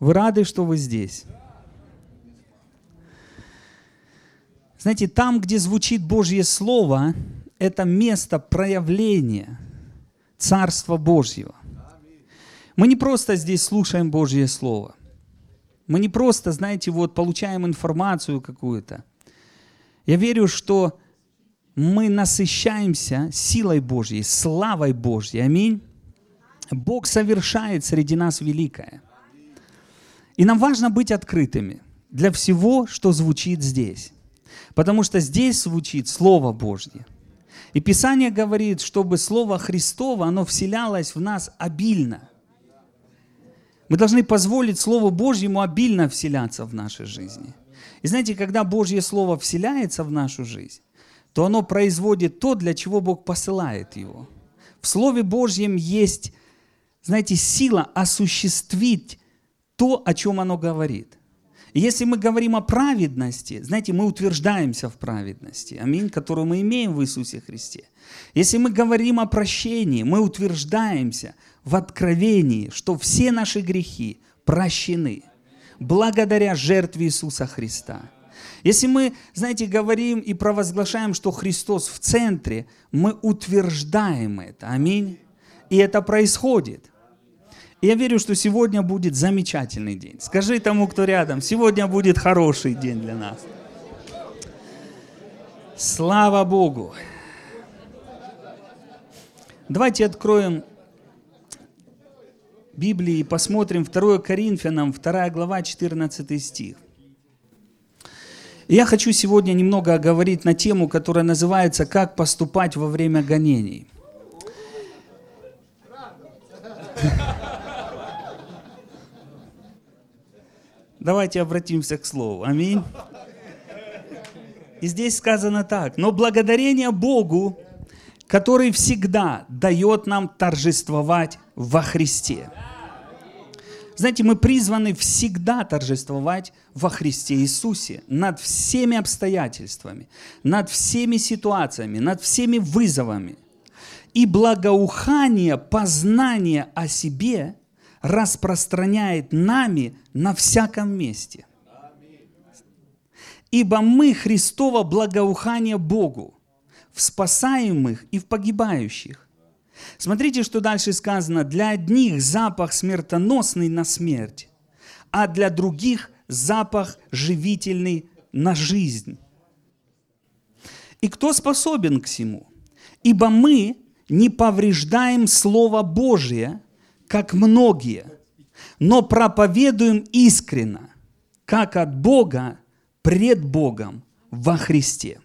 Вы рады, что вы здесь? Знаете, там, где звучит Божье Слово, это место проявления Царства Божьего. Мы не просто здесь слушаем Божье Слово. Мы не просто, знаете, вот получаем информацию какую-то. Я верю, что мы насыщаемся силой Божьей, славой Божьей. Аминь. Бог совершает среди нас великое. И нам важно быть открытыми для всего, что звучит здесь. Потому что здесь звучит Слово Божье. И Писание говорит, чтобы Слово Христово, оно вселялось в нас обильно. Мы должны позволить Слову Божьему обильно вселяться в нашей жизни. И знаете, когда Божье Слово вселяется в нашу жизнь, то оно производит то, для чего Бог посылает его. В Слове Божьем есть, знаете, сила осуществить то, о чем оно говорит. И если мы говорим о праведности, знаете, мы утверждаемся в праведности, аминь, которую мы имеем в Иисусе Христе. Если мы говорим о прощении, мы утверждаемся в откровении, что все наши грехи прощены благодаря жертве Иисуса Христа. Если мы, знаете, говорим и провозглашаем, что Христос в центре, мы утверждаем это. Аминь. И это происходит – я верю, что сегодня будет замечательный день. Скажи тому, кто рядом, сегодня будет хороший день для нас. Слава Богу! Давайте откроем Библии и посмотрим 2 Коринфянам, 2 глава, 14 стих. я хочу сегодня немного оговорить на тему, которая называется «Как поступать во время гонений». Давайте обратимся к Слову. Аминь. И здесь сказано так. Но благодарение Богу, который всегда дает нам торжествовать во Христе. Знаете, мы призваны всегда торжествовать во Христе Иисусе над всеми обстоятельствами, над всеми ситуациями, над всеми вызовами. И благоухание, познание о себе распространяет нами на всяком месте. Ибо мы Христово благоухание Богу в спасаемых и в погибающих. Смотрите, что дальше сказано. Для одних запах смертоносный на смерть, а для других запах живительный на жизнь. И кто способен к всему? Ибо мы не повреждаем Слово Божие – как многие, но проповедуем искренно, как от Бога, пред Богом во Христе.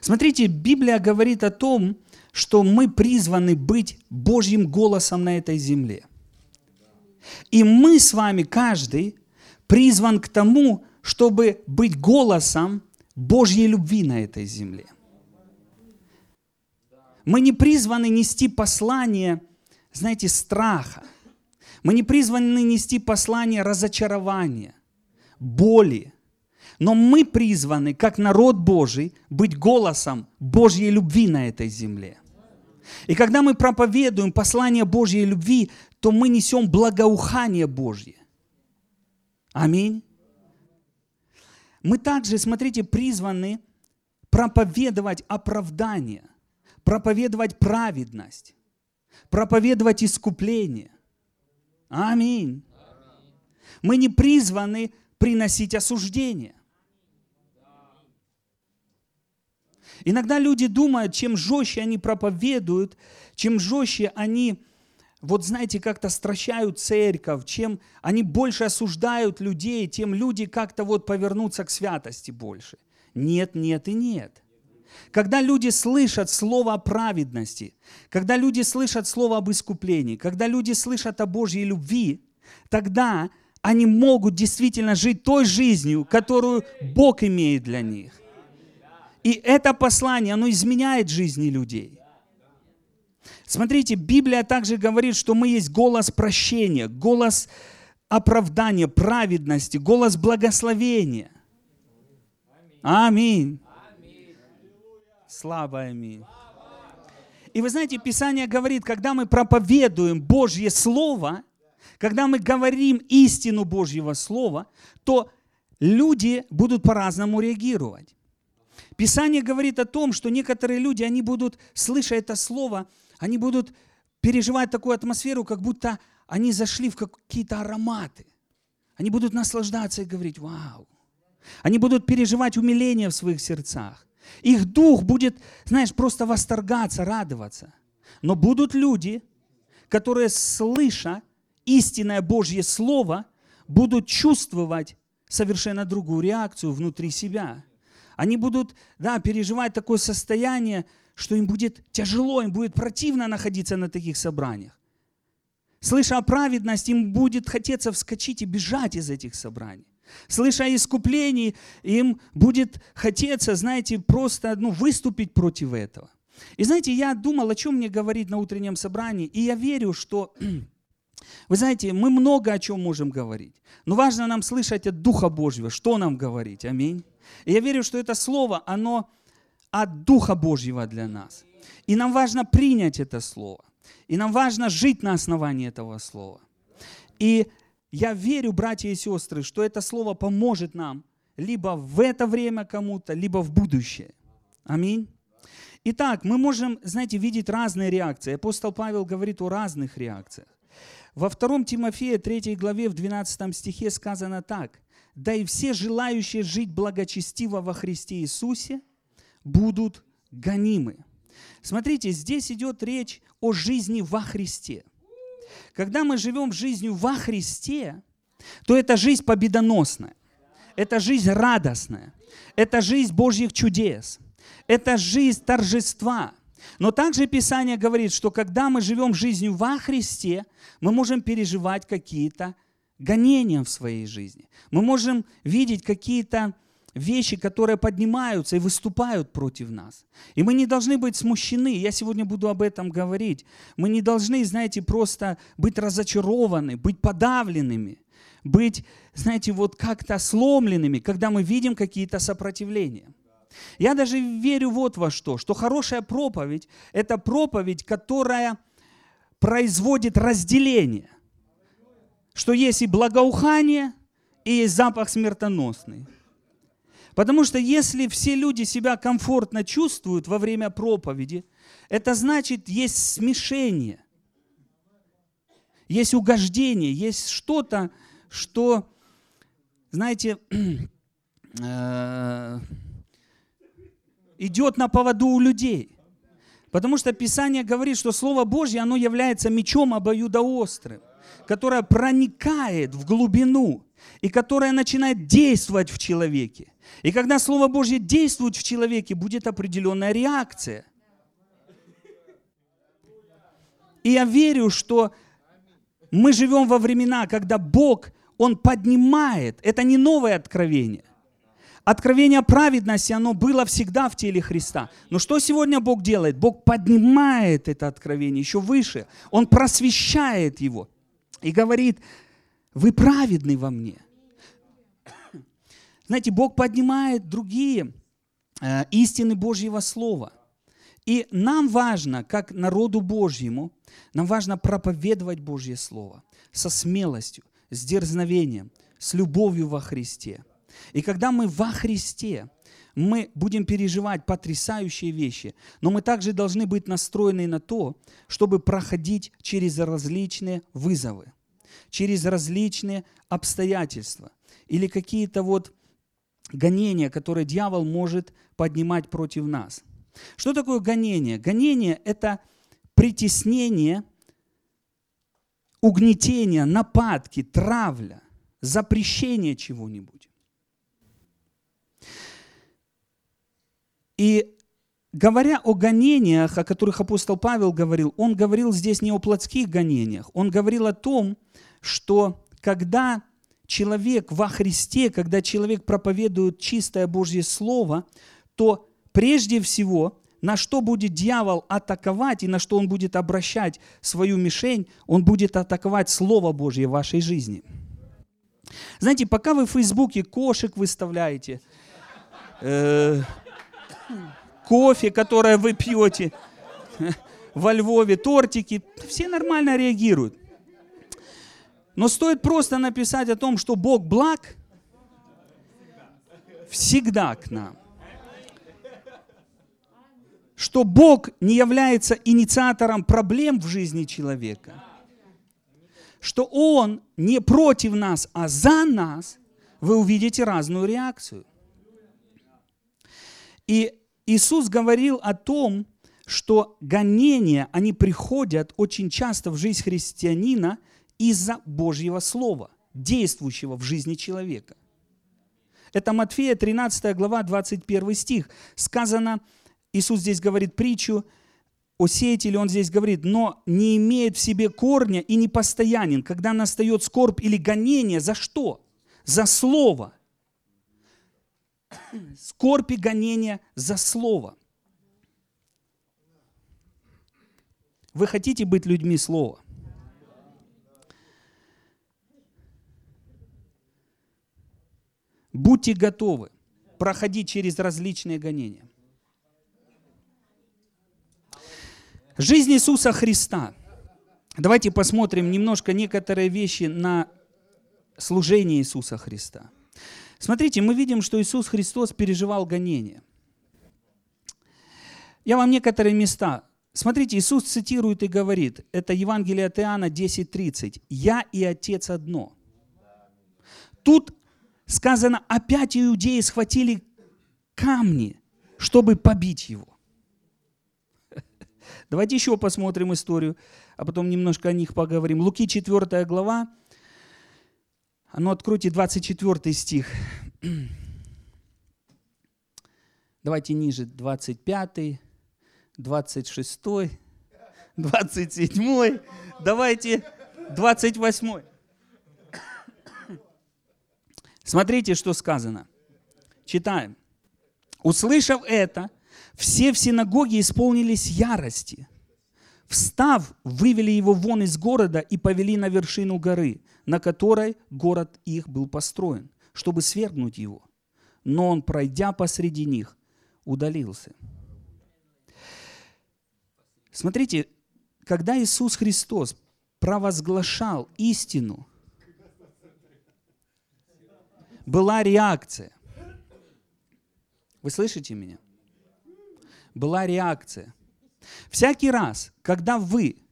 Смотрите, Библия говорит о том, что мы призваны быть Божьим голосом на этой земле. И мы с вами, каждый, призван к тому, чтобы быть голосом Божьей любви на этой земле. Мы не призваны нести послание знаете, страха. Мы не призваны нести послание разочарования, боли. Но мы призваны, как народ Божий, быть голосом Божьей любви на этой земле. И когда мы проповедуем послание Божьей любви, то мы несем благоухание Божье. Аминь. Мы также, смотрите, призваны проповедовать оправдание, проповедовать праведность проповедовать искупление. Аминь. Мы не призваны приносить осуждение. Иногда люди думают, чем жестче они проповедуют, чем жестче они, вот знаете, как-то стращают церковь, чем они больше осуждают людей, тем люди как-то вот повернутся к святости больше. Нет, нет и нет. Когда люди слышат слово о праведности, когда люди слышат слово об искуплении, когда люди слышат о Божьей любви, тогда они могут действительно жить той жизнью, которую Бог имеет для них. И это послание, оно изменяет жизни людей. Смотрите, Библия также говорит, что мы есть голос прощения, голос оправдания, праведности, голос благословения. Аминь. Слава. И вы знаете, Писание говорит, когда мы проповедуем Божье Слово, когда мы говорим истину Божьего Слова, то люди будут по-разному реагировать. Писание говорит о том, что некоторые люди, они будут, слыша это слово, они будут переживать такую атмосферу, как будто они зашли в какие-то ароматы. Они будут наслаждаться и говорить, вау. Они будут переживать умиление в своих сердцах. Их дух будет, знаешь, просто восторгаться, радоваться. Но будут люди, которые, слыша истинное Божье Слово, будут чувствовать совершенно другую реакцию внутри себя. Они будут да, переживать такое состояние, что им будет тяжело, им будет противно находиться на таких собраниях. Слыша о праведности, им будет хотеться вскочить и бежать из этих собраний. Слыша о искуплении, им будет хотеться, знаете, просто ну, выступить против этого. И знаете, я думал, о чем мне говорить на утреннем собрании, и я верю, что, вы знаете, мы много о чем можем говорить, но важно нам слышать от Духа Божьего, что нам говорить, аминь. И я верю, что это слово, оно от Духа Божьего для нас. И нам важно принять это слово. И нам важно жить на основании этого слова. И я верю, братья и сестры, что это слово поможет нам либо в это время кому-то, либо в будущее. Аминь. Итак, мы можем, знаете, видеть разные реакции. Апостол Павел говорит о разных реакциях. Во 2 Тимофея 3 главе в 12 стихе сказано так. «Да и все желающие жить благочестиво во Христе Иисусе будут гонимы». Смотрите, здесь идет речь о жизни во Христе. Когда мы живем жизнью во Христе, то это жизнь победоносная, это жизнь радостная, это жизнь Божьих чудес, это жизнь торжества. Но также Писание говорит, что когда мы живем жизнью во Христе, мы можем переживать какие-то гонения в своей жизни. Мы можем видеть какие-то вещи, которые поднимаются и выступают против нас. И мы не должны быть смущены. Я сегодня буду об этом говорить. Мы не должны, знаете, просто быть разочарованы, быть подавленными, быть, знаете, вот как-то сломленными, когда мы видим какие-то сопротивления. Я даже верю вот во что, что хорошая проповедь – это проповедь, которая производит разделение. Что есть и благоухание, и есть запах смертоносный. Потому что если все люди себя комфортно чувствуют во время проповеди, это значит, есть смешение, есть угождение, есть что-то, что, знаете, э, идет на поводу у людей. Потому что Писание говорит, что Слово Божье, оно является мечом обоюдоострым, которое проникает в глубину и которое начинает действовать в человеке. И когда Слово Божье действует в человеке, будет определенная реакция. И я верю, что мы живем во времена, когда Бог, Он поднимает, это не новое откровение. Откровение праведности, оно было всегда в теле Христа. Но что сегодня Бог делает? Бог поднимает это откровение еще выше. Он просвещает его и говорит, вы праведны во мне. Знаете, Бог поднимает другие э, истины Божьего Слова. И нам важно, как народу Божьему, нам важно проповедовать Божье Слово со смелостью, с дерзновением, с любовью во Христе. И когда мы во Христе, мы будем переживать потрясающие вещи, но мы также должны быть настроены на то, чтобы проходить через различные вызовы, через различные обстоятельства или какие-то вот гонения, которые дьявол может поднимать против нас. Что такое гонение? Гонение – это притеснение, угнетение, нападки, травля, запрещение чего-нибудь. И говоря о гонениях, о которых апостол Павел говорил, он говорил здесь не о плотских гонениях, он говорил о том, что когда человек во Христе, когда человек проповедует чистое Божье Слово, то прежде всего, на что будет дьявол атаковать и на что он будет обращать свою мишень, он будет атаковать Слово Божье в вашей жизни. Знаете, пока вы в Фейсбуке кошек выставляете, э, кофе, которое вы пьете, во Львове, тортики, все нормально реагируют. Но стоит просто написать о том, что Бог благ всегда к нам. Что Бог не является инициатором проблем в жизни человека. Что Он не против нас, а за нас, вы увидите разную реакцию. И Иисус говорил о том, что гонения, они приходят очень часто в жизнь христианина из-за Божьего Слова, действующего в жизни человека. Это Матфея 13 глава 21 стих. Сказано, Иисус здесь говорит притчу о сеятеле, он здесь говорит, но не имеет в себе корня и не постоянен, когда настает скорбь или гонение, за что? За слово. Скорбь и гонение за слово. Вы хотите быть людьми слова? Будьте готовы проходить через различные гонения. Жизнь Иисуса Христа. Давайте посмотрим немножко некоторые вещи на служение Иисуса Христа. Смотрите, мы видим, что Иисус Христос переживал гонения. Я вам некоторые места Смотрите, Иисус цитирует и говорит, это Евангелие от Иоанна 10.30, «Я и Отец одно». Тут сказано, опять иудеи схватили камни, чтобы побить его. Давайте еще посмотрим историю, а потом немножко о них поговорим. Луки 4 глава, ну откройте 24 стих. Давайте ниже, 25. 26, 27, давайте 28. Смотрите, что сказано. Читаем. Услышав это, все в синагоге исполнились ярости. Встав, вывели его вон из города и повели на вершину горы, на которой город их был построен, чтобы свергнуть его. Но он, пройдя посреди них, удалился. Смотрите, когда Иисус Христос провозглашал истину, была реакция. Вы слышите меня? Была реакция. Всякий раз, когда вы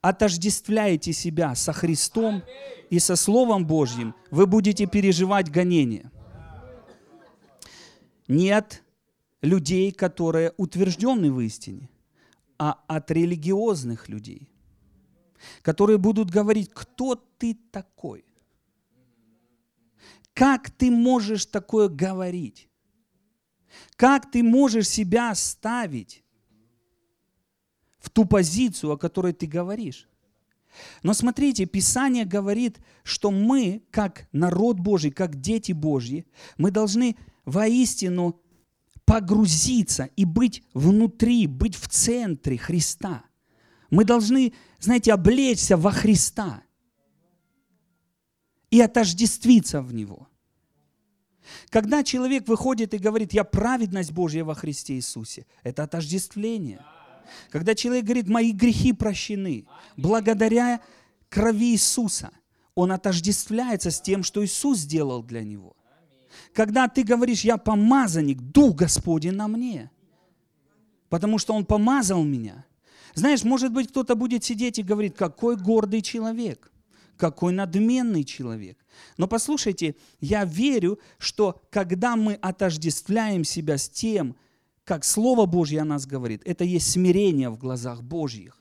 отождествляете себя со Христом и со Словом Божьим, вы будете переживать гонение. Нет людей, которые утверждены в истине а от религиозных людей, которые будут говорить, кто ты такой? Как ты можешь такое говорить? Как ты можешь себя ставить в ту позицию, о которой ты говоришь? Но смотрите, Писание говорит, что мы, как народ Божий, как дети Божьи, мы должны воистину погрузиться и быть внутри, быть в центре Христа. Мы должны, знаете, облечься во Христа и отождествиться в Него. Когда человек выходит и говорит, я праведность Божья во Христе Иисусе, это отождествление. Когда человек говорит, мои грехи прощены, благодаря крови Иисуса, он отождествляется с тем, что Иисус сделал для него – когда ты говоришь, я помазанник, Дух Господень на мне, потому что Он помазал меня. Знаешь, может быть, кто-то будет сидеть и говорит, какой гордый человек, какой надменный человек. Но послушайте, я верю, что когда мы отождествляем себя с тем, как Слово Божье о нас говорит, это есть смирение в глазах Божьих.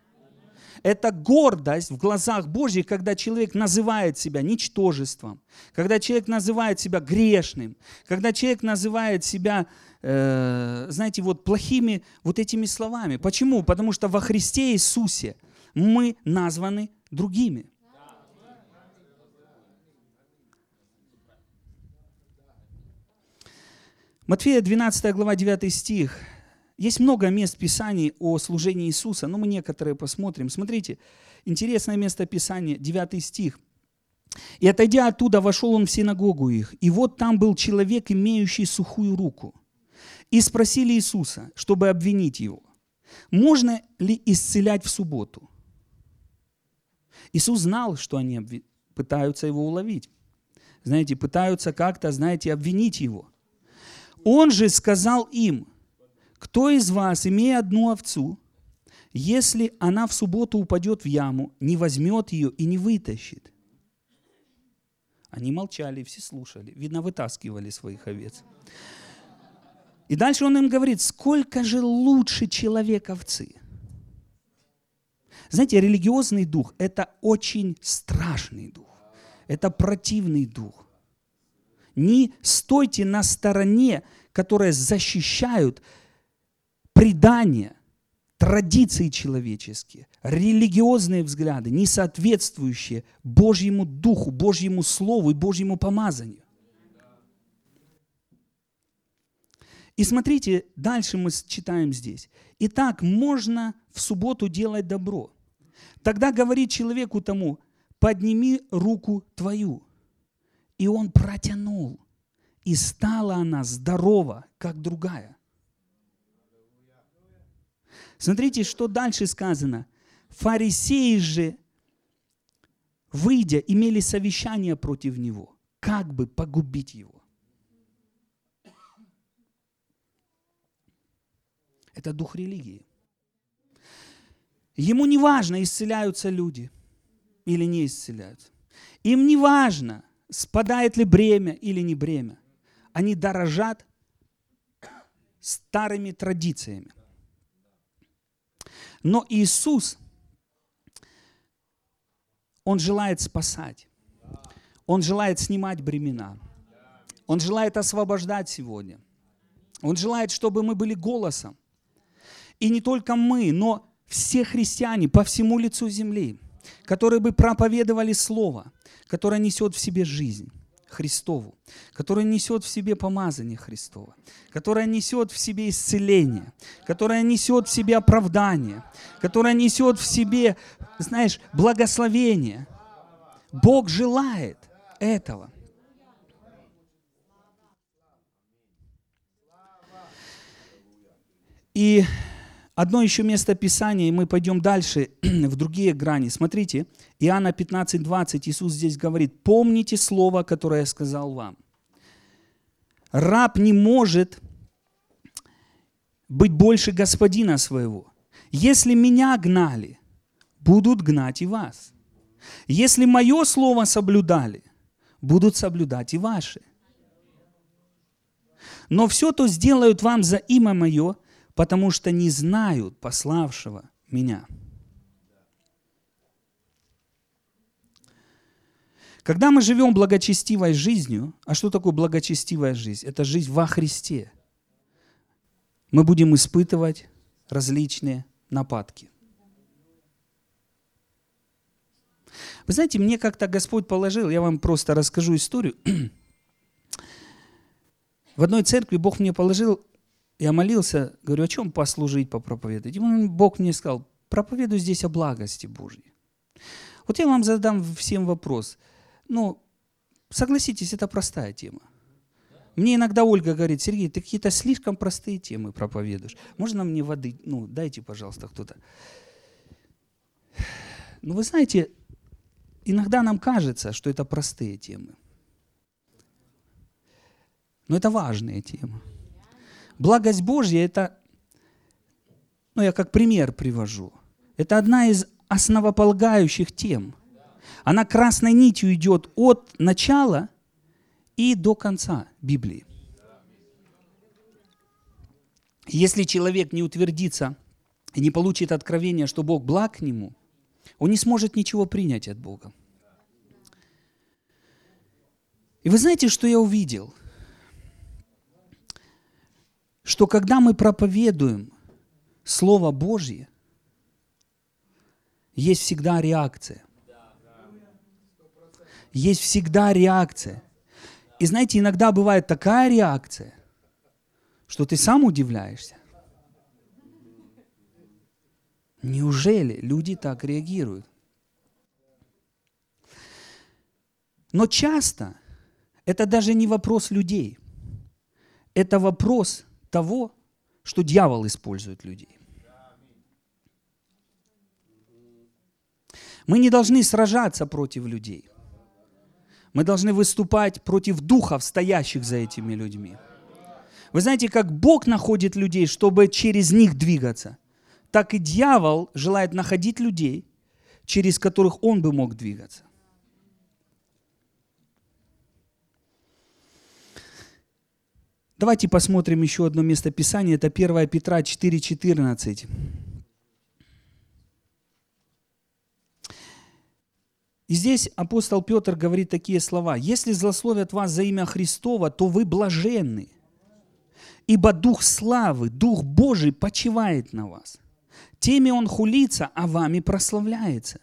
Это гордость в глазах Божьих, когда человек называет себя ничтожеством, когда человек называет себя грешным, когда человек называет себя, э, знаете, вот плохими вот этими словами. Почему? Потому что во Христе Иисусе мы названы другими. Матфея 12 глава 9 стих. Есть много мест Писаний о служении Иисуса, но мы некоторые посмотрим. Смотрите, интересное место Писания, 9 стих. «И отойдя оттуда, вошел он в синагогу их, и вот там был человек, имеющий сухую руку. И спросили Иисуса, чтобы обвинить его, можно ли исцелять в субботу? Иисус знал, что они пытаются его уловить. Знаете, пытаются как-то, знаете, обвинить его. Он же сказал им, кто из вас, имея одну овцу, если она в субботу упадет в яму, не возьмет ее и не вытащит? Они молчали, все слушали. Видно, вытаскивали своих овец. И дальше он им говорит, сколько же лучше человек овцы. Знаете, религиозный дух – это очень страшный дух. Это противный дух. Не стойте на стороне, которая защищают предания, традиции человеческие, религиозные взгляды, не соответствующие Божьему Духу, Божьему Слову и Божьему помазанию. И смотрите, дальше мы читаем здесь. Итак, можно в субботу делать добро. Тогда говорит человеку тому, подними руку твою. И он протянул. И стала она здорова, как другая. Смотрите, что дальше сказано. Фарисеи же, выйдя, имели совещание против него, как бы погубить его. Это дух религии. Ему не важно, исцеляются люди или не исцеляются. Им не важно, спадает ли бремя или не бремя. Они дорожат старыми традициями. Но Иисус, Он желает спасать. Он желает снимать бремена. Он желает освобождать сегодня. Он желает, чтобы мы были голосом. И не только мы, но все христиане по всему лицу земли, которые бы проповедовали Слово, которое несет в себе жизнь. Христову, которое несет в себе помазание Христова, которое несет в себе исцеление, которое несет в себе оправдание, которое несет в себе, знаешь, благословение. Бог желает этого. И Одно еще место Писания, и мы пойдем дальше в другие грани. Смотрите, Иоанна 15, 20, Иисус здесь говорит, помните слово, которое я сказал вам. Раб не может быть больше господина своего. Если меня гнали, будут гнать и вас. Если мое слово соблюдали, будут соблюдать и ваши. Но все то сделают вам за имя мое, потому что не знают пославшего меня. Когда мы живем благочестивой жизнью, а что такое благочестивая жизнь? Это жизнь во Христе. Мы будем испытывать различные нападки. Вы знаете, мне как-то Господь положил, я вам просто расскажу историю. В одной церкви Бог мне положил я молился, говорю, о чем послужить, попроповедовать? И Бог мне сказал, проповедуй здесь о благости Божьей. Вот я вам задам всем вопрос. Ну, согласитесь, это простая тема. Мне иногда Ольга говорит, Сергей, ты какие-то слишком простые темы проповедуешь. Можно мне воды? Ну, дайте, пожалуйста, кто-то. Ну, вы знаете, иногда нам кажется, что это простые темы. Но это важные темы. Благость Божья – это, ну я как пример привожу, это одна из основополагающих тем. Она красной нитью идет от начала и до конца Библии. Если человек не утвердится и не получит откровения, что Бог благ к нему, он не сможет ничего принять от Бога. И вы знаете, что я увидел – что когда мы проповедуем Слово Божье, есть всегда реакция. Есть всегда реакция. И знаете, иногда бывает такая реакция, что ты сам удивляешься. Неужели люди так реагируют? Но часто это даже не вопрос людей. Это вопрос того, что дьявол использует людей. Мы не должны сражаться против людей. Мы должны выступать против духов, стоящих за этими людьми. Вы знаете, как Бог находит людей, чтобы через них двигаться, так и дьявол желает находить людей, через которых он бы мог двигаться. Давайте посмотрим еще одно место Писания. Это 1 Петра 4,14. И здесь апостол Петр говорит такие слова. «Если злословят вас за имя Христова, то вы блаженны, ибо Дух славы, Дух Божий почивает на вас. Теми Он хулится, а вами прославляется».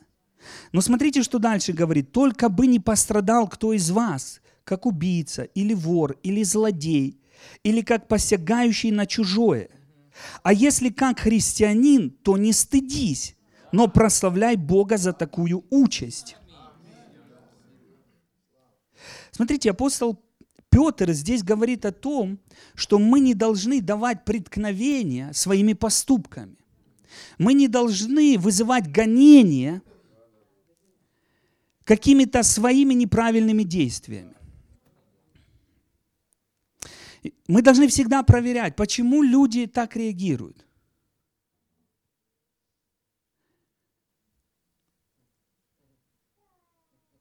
Но смотрите, что дальше говорит. «Только бы не пострадал кто из вас, как убийца, или вор, или злодей, или как посягающий на чужое. А если как христианин, то не стыдись, но прославляй Бога за такую участь». Смотрите, апостол Петр здесь говорит о том, что мы не должны давать преткновения своими поступками. Мы не должны вызывать гонения какими-то своими неправильными действиями. Мы должны всегда проверять, почему люди так реагируют.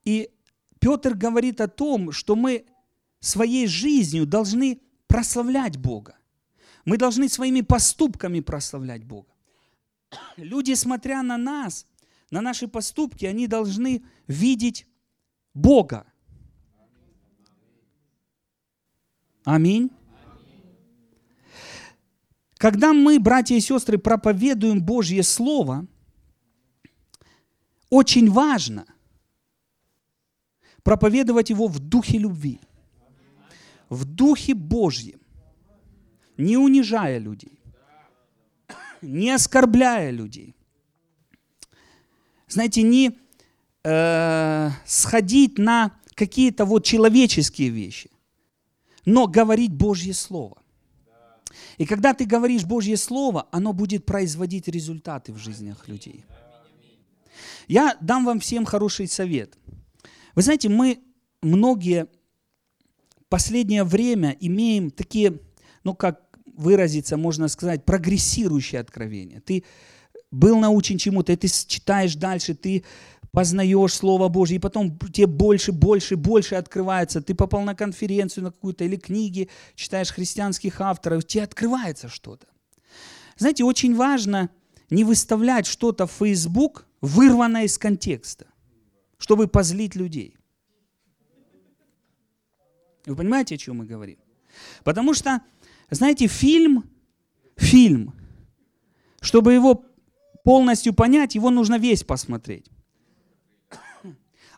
И Петр говорит о том, что мы своей жизнью должны прославлять Бога. Мы должны своими поступками прославлять Бога. Люди, смотря на нас, на наши поступки, они должны видеть Бога. Аминь. Когда мы, братья и сестры, проповедуем Божье Слово, очень важно – проповедовать его в духе любви, в духе Божьем, не унижая людей, не оскорбляя людей. Знаете, не э, сходить на какие-то вот человеческие вещи, но говорить Божье Слово. И когда ты говоришь Божье Слово, оно будет производить результаты в жизнях людей. Я дам вам всем хороший совет – вы знаете, мы многие последнее время имеем такие, ну как выразиться, можно сказать, прогрессирующие откровения. Ты был научен чему-то, и ты читаешь дальше, ты познаешь Слово Божье, и потом тебе больше, больше, больше открывается. Ты попал на конференцию на какую-то или книги, читаешь христианских авторов, тебе открывается что-то. Знаете, очень важно не выставлять что-то в Facebook, вырванное из контекста чтобы позлить людей. Вы понимаете, о чем мы говорим? Потому что, знаете, фильм, фильм, чтобы его полностью понять, его нужно весь посмотреть.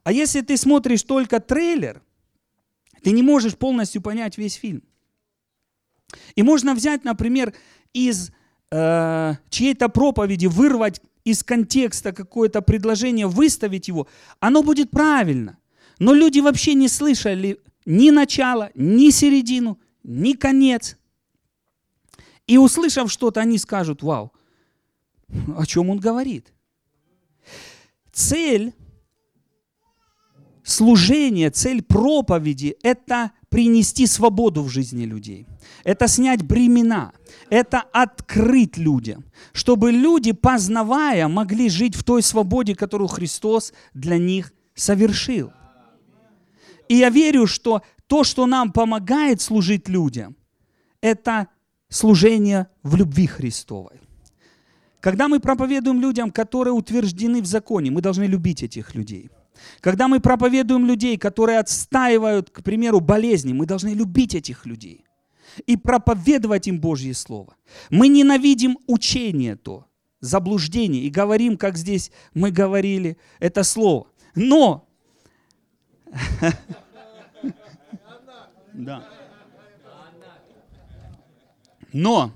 А если ты смотришь только трейлер, ты не можешь полностью понять весь фильм. И можно взять, например, из э, чьей-то проповеди вырвать из контекста какое-то предложение, выставить его, оно будет правильно. Но люди вообще не слышали ни начала, ни середину, ни конец. И услышав что-то, они скажут, вау, о чем он говорит. Цель служения, цель проповеди – это принести свободу в жизни людей. Это снять бремена. Это открыть людям. Чтобы люди, познавая, могли жить в той свободе, которую Христос для них совершил. И я верю, что то, что нам помогает служить людям, это служение в любви Христовой. Когда мы проповедуем людям, которые утверждены в законе, мы должны любить этих людей – когда мы проповедуем людей, которые отстаивают, к примеру, болезни, мы должны любить этих людей и проповедовать им Божье Слово. Мы ненавидим учение то, заблуждение, и говорим, как здесь мы говорили, это Слово. Но, да. Но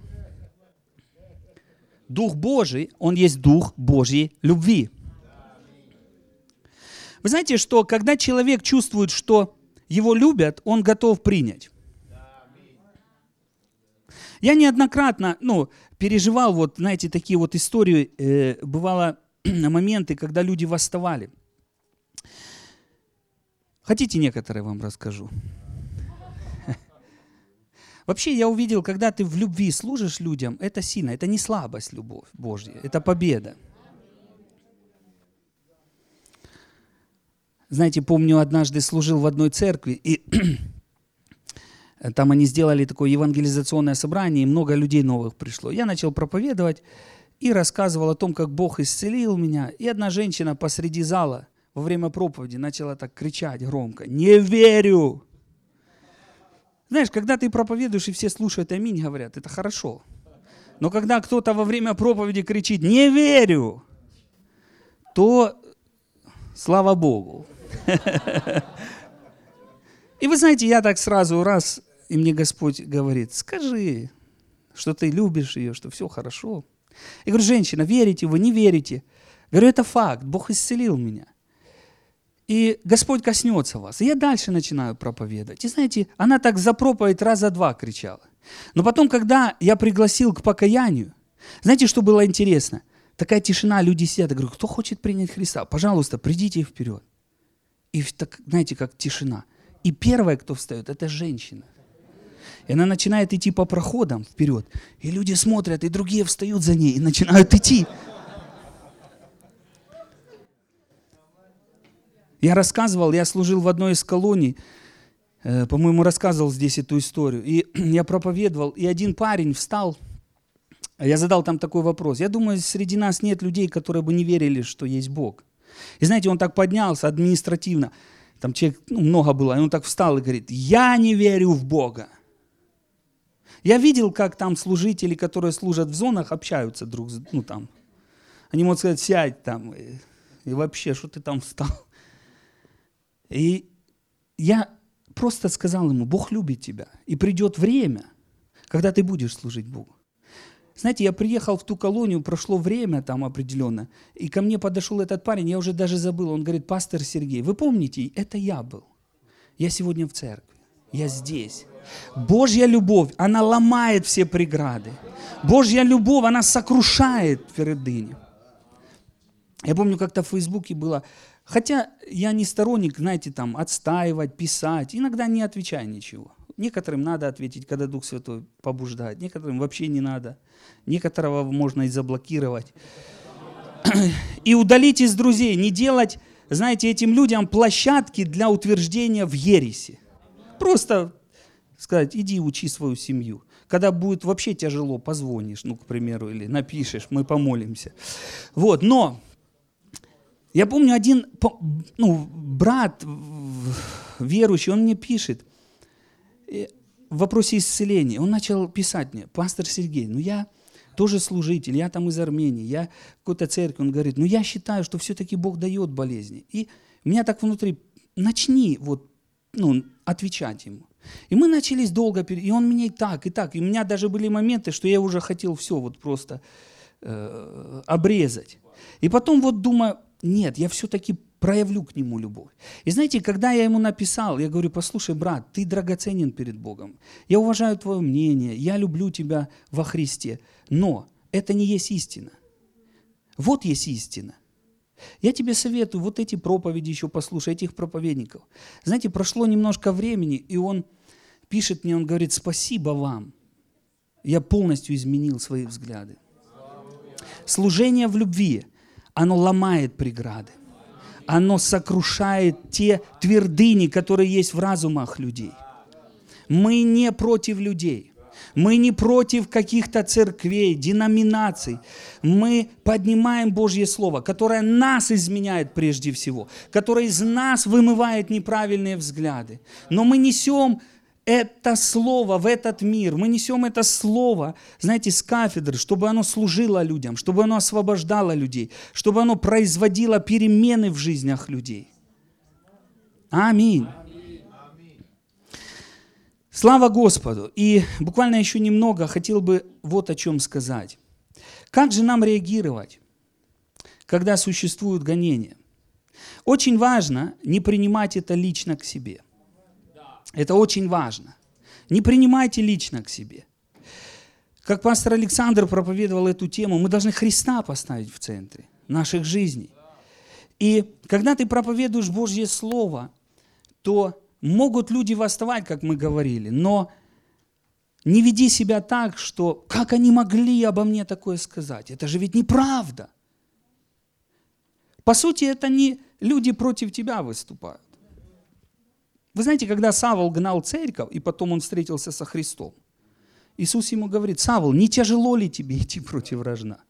Дух Божий, Он есть Дух Божьей любви. Вы знаете, что когда человек чувствует, что его любят, он готов принять. Я неоднократно, ну, переживал вот, знаете, такие вот истории, э, бывало моменты, когда люди восставали. Хотите, некоторые вам расскажу? Вообще я увидел, когда ты в любви служишь людям, это сильно, это не слабость, любовь Божья, это победа. Знаете, помню, однажды служил в одной церкви, и там они сделали такое евангелизационное собрание, и много людей новых пришло. Я начал проповедовать и рассказывал о том, как Бог исцелил меня. И одна женщина посреди зала во время проповеди начала так кричать громко, «Не верю!» Знаешь, когда ты проповедуешь, и все слушают аминь, говорят, это хорошо. Но когда кто-то во время проповеди кричит «Не верю!», то слава Богу. И вы знаете, я так сразу раз, и мне Господь говорит, скажи, что ты любишь ее, что все хорошо. Я говорю, женщина, верите вы, не верите? Говорю, это факт, Бог исцелил меня. И Господь коснется вас. И я дальше начинаю проповедовать. И знаете, она так за проповедь раза два кричала. Но потом, когда я пригласил к покаянию, знаете, что было интересно? Такая тишина, люди сидят. Я говорю, кто хочет принять Христа? Пожалуйста, придите вперед. И так, знаете, как тишина. И первая, кто встает, это женщина. И она начинает идти по проходам вперед. И люди смотрят, и другие встают за ней и начинают идти. Я рассказывал, я служил в одной из колоний, э, по-моему, рассказывал здесь эту историю. И я проповедовал, и один парень встал, я задал там такой вопрос. Я думаю, среди нас нет людей, которые бы не верили, что есть Бог. И знаете, он так поднялся административно, там человек ну, много было, и он так встал и говорит, я не верю в Бога. Я видел, как там служители, которые служат в зонах, общаются друг с ну там. Они могут сказать, сядь там, и, и вообще, что ты там встал. И я просто сказал ему, Бог любит тебя, и придет время, когда ты будешь служить Богу. Знаете, я приехал в ту колонию, прошло время там определенно, и ко мне подошел этот парень, я уже даже забыл, он говорит, пастор Сергей, вы помните, это я был. Я сегодня в церкви, я здесь. Божья любовь, она ломает все преграды. Божья любовь, она сокрушает твердыню. Я помню, как-то в Фейсбуке было, хотя я не сторонник, знаете, там, отстаивать, писать, иногда не отвечаю ничего. Некоторым надо ответить, когда Дух Святой побуждает, некоторым вообще не надо. Некоторого можно и заблокировать. И удалить из друзей, не делать, знаете, этим людям площадки для утверждения в ереси. Просто сказать, иди учи свою семью. Когда будет вообще тяжело, позвонишь, ну, к примеру, или напишешь, мы помолимся. Вот, но я помню один ну, брат верующий, он мне пишет, в вопросе исцеления, он начал писать мне, пастор Сергей, ну я тоже служитель, я там из Армении, я в какой-то церкви, он говорит, ну я считаю, что все-таки Бог дает болезни. И меня так внутри, начни вот, ну, отвечать ему. И мы начались долго, и он меня и так, и так. И у меня даже были моменты, что я уже хотел все вот просто э, обрезать. И потом вот думаю, нет, я все-таки проявлю к нему любовь. И знаете, когда я ему написал, я говорю, послушай, брат, ты драгоценен перед Богом. Я уважаю твое мнение, я люблю тебя во Христе. Но это не есть истина. Вот есть истина. Я тебе советую вот эти проповеди еще послушай, этих проповедников. Знаете, прошло немножко времени, и он пишет мне, он говорит, спасибо вам. Я полностью изменил свои взгляды. Служение в любви, оно ломает преграды оно сокрушает те твердыни, которые есть в разумах людей. Мы не против людей. Мы не против каких-то церквей, деноминаций. Мы поднимаем Божье Слово, которое нас изменяет прежде всего, которое из нас вымывает неправильные взгляды. Но мы несем это слово в этот мир, мы несем это слово, знаете, с кафедры, чтобы оно служило людям, чтобы оно освобождало людей, чтобы оно производило перемены в жизнях людей. Аминь. Слава Господу! И буквально еще немного хотел бы вот о чем сказать. Как же нам реагировать, когда существуют гонения? Очень важно не принимать это лично к себе – это очень важно. Не принимайте лично к себе. Как пастор Александр проповедовал эту тему, мы должны Христа поставить в центре наших жизней. И когда ты проповедуешь Божье Слово, то могут люди восставать, как мы говорили, но не веди себя так, что как они могли обо мне такое сказать? Это же ведь неправда. По сути, это не люди против тебя выступают. Вы знаете, когда Савол гнал церковь, и потом он встретился со Христом, Иисус ему говорит, Савол, не тяжело ли тебе идти против вражна?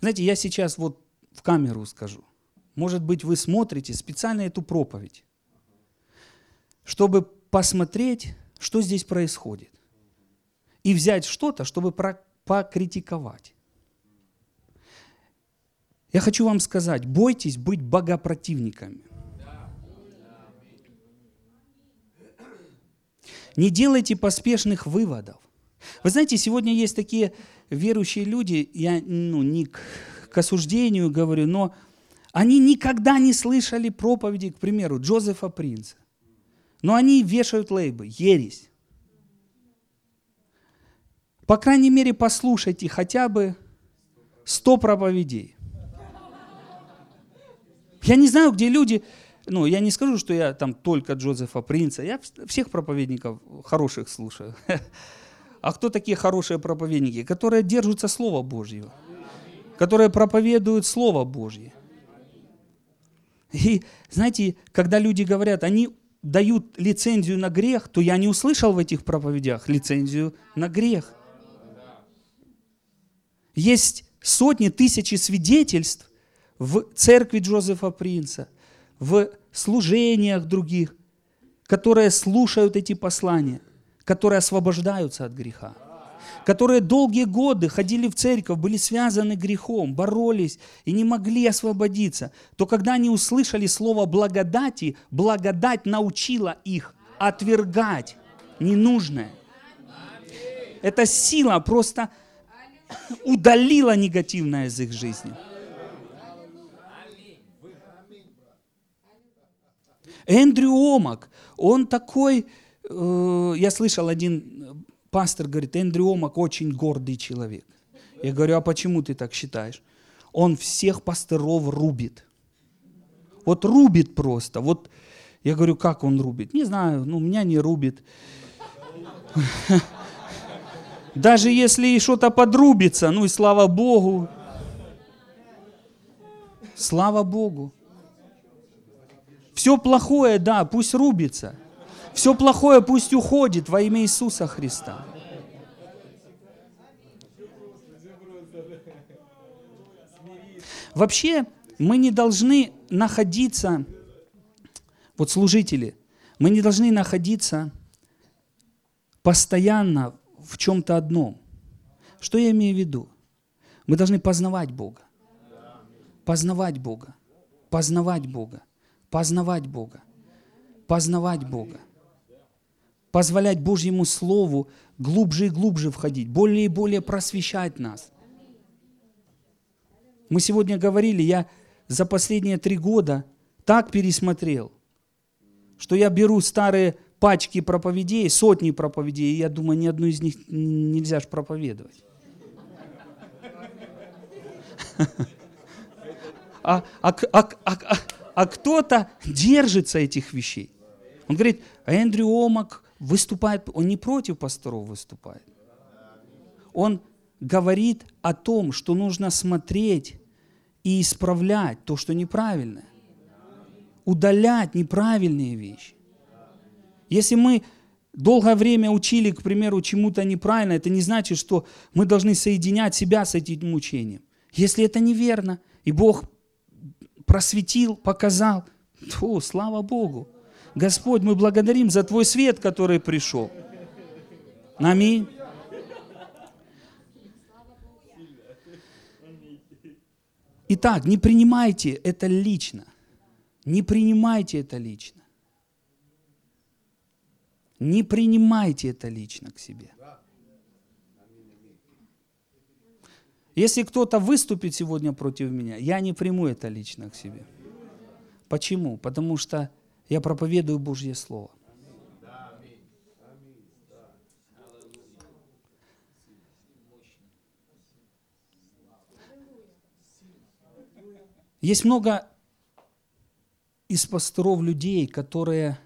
Знаете, я сейчас вот в камеру скажу. Может быть, вы смотрите специально эту проповедь, чтобы посмотреть, что здесь происходит. И взять что-то, чтобы покритиковать. Я хочу вам сказать, бойтесь быть богопротивниками. Не делайте поспешных выводов. Вы знаете, сегодня есть такие верующие люди, я ну, не к, к осуждению говорю, но они никогда не слышали проповеди, к примеру, Джозефа Принца. Но они вешают лейбы, ересь. По крайней мере, послушайте хотя бы 100 проповедей. Я не знаю, где люди, ну, я не скажу, что я там только Джозефа Принца, я всех проповедников хороших слушаю. А кто такие хорошие проповедники? Которые держатся Слова Божьего, которые проповедуют Слово Божье. И знаете, когда люди говорят, они дают лицензию на грех, то я не услышал в этих проповедях лицензию на грех. Есть сотни, тысячи свидетельств в церкви Джозефа Принца, в служениях других, которые слушают эти послания, которые освобождаются от греха которые долгие годы ходили в церковь, были связаны грехом, боролись и не могли освободиться, то когда они услышали слово благодати, благодать научила их отвергать ненужное. Эта сила просто удалила негативное из их жизни. Эндрю Омак, он такой, э, я слышал один пастор говорит, Эндрю Омак очень гордый человек. Я говорю, а почему ты так считаешь? Он всех пасторов рубит. Вот рубит просто. Вот я говорю, как он рубит? Не знаю, ну меня не рубит. Даже если и что-то подрубится, ну и слава Богу. Слава Богу. Все плохое, да, пусть рубится. Все плохое пусть уходит во имя Иисуса Христа. Вообще, мы не должны находиться, вот служители, мы не должны находиться постоянно в чем-то одном. Что я имею в виду? Мы должны познавать Бога. Познавать Бога. Познавать Бога. Познавать Бога. Познавать Бога позволять Божьему Слову глубже и глубже входить, более и более просвещать нас. Мы сегодня говорили, я за последние три года так пересмотрел, что я беру старые пачки проповедей, сотни проповедей, и я думаю, ни одну из них нельзя же проповедовать. А, а, а, а, а кто-то держится этих вещей. Он говорит, а Эндрю Омак, выступает, он не против пасторов выступает. Он говорит о том, что нужно смотреть и исправлять то, что неправильно. Удалять неправильные вещи. Если мы долгое время учили, к примеру, чему-то неправильно, это не значит, что мы должны соединять себя с этим учением. Если это неверно, и Бог просветил, показал, то слава Богу. Господь, мы благодарим за Твой свет, который пришел. Аминь. Итак, не принимайте это лично. Не принимайте это лично. Не принимайте это лично к себе. Если кто-то выступит сегодня против меня, я не приму это лично к себе. Почему? Потому что я проповедую Божье Слово. Есть много из пасторов людей, которые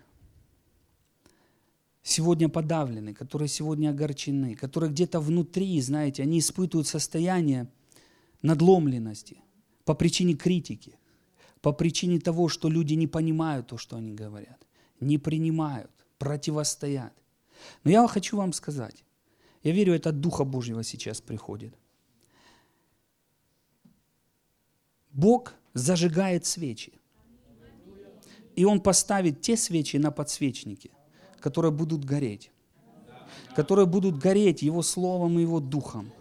сегодня подавлены, которые сегодня огорчены, которые где-то внутри, знаете, они испытывают состояние надломленности по причине критики, по причине того, что люди не понимают то, что они говорят, не принимают, противостоят. Но я хочу вам сказать, я верю, это от Духа Божьего сейчас приходит. Бог зажигает свечи. И Он поставит те свечи на подсвечники, которые будут гореть. Которые будут гореть Его Словом и Его Духом.